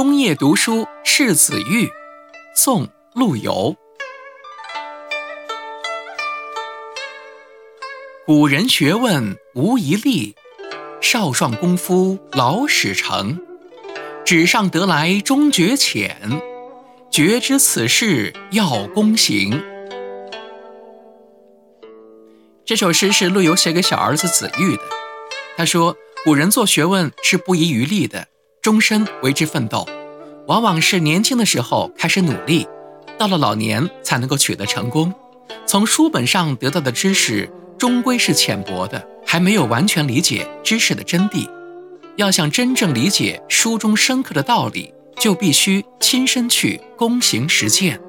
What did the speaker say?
冬夜读书是子玉，宋·陆游。古人学问无遗力，少壮功夫老始成。纸上得来终觉浅，绝知此事要躬行。这首诗是陆游写给小儿子子玉的。他说：“古人做学问是不遗余力的，终身为之奋斗，往往是年轻的时候开始努力，到了老年才能够取得成功。从书本上得到的知识，终归是浅薄的，还没有完全理解知识的真谛。”要想真正理解书中深刻的道理，就必须亲身去躬行实践。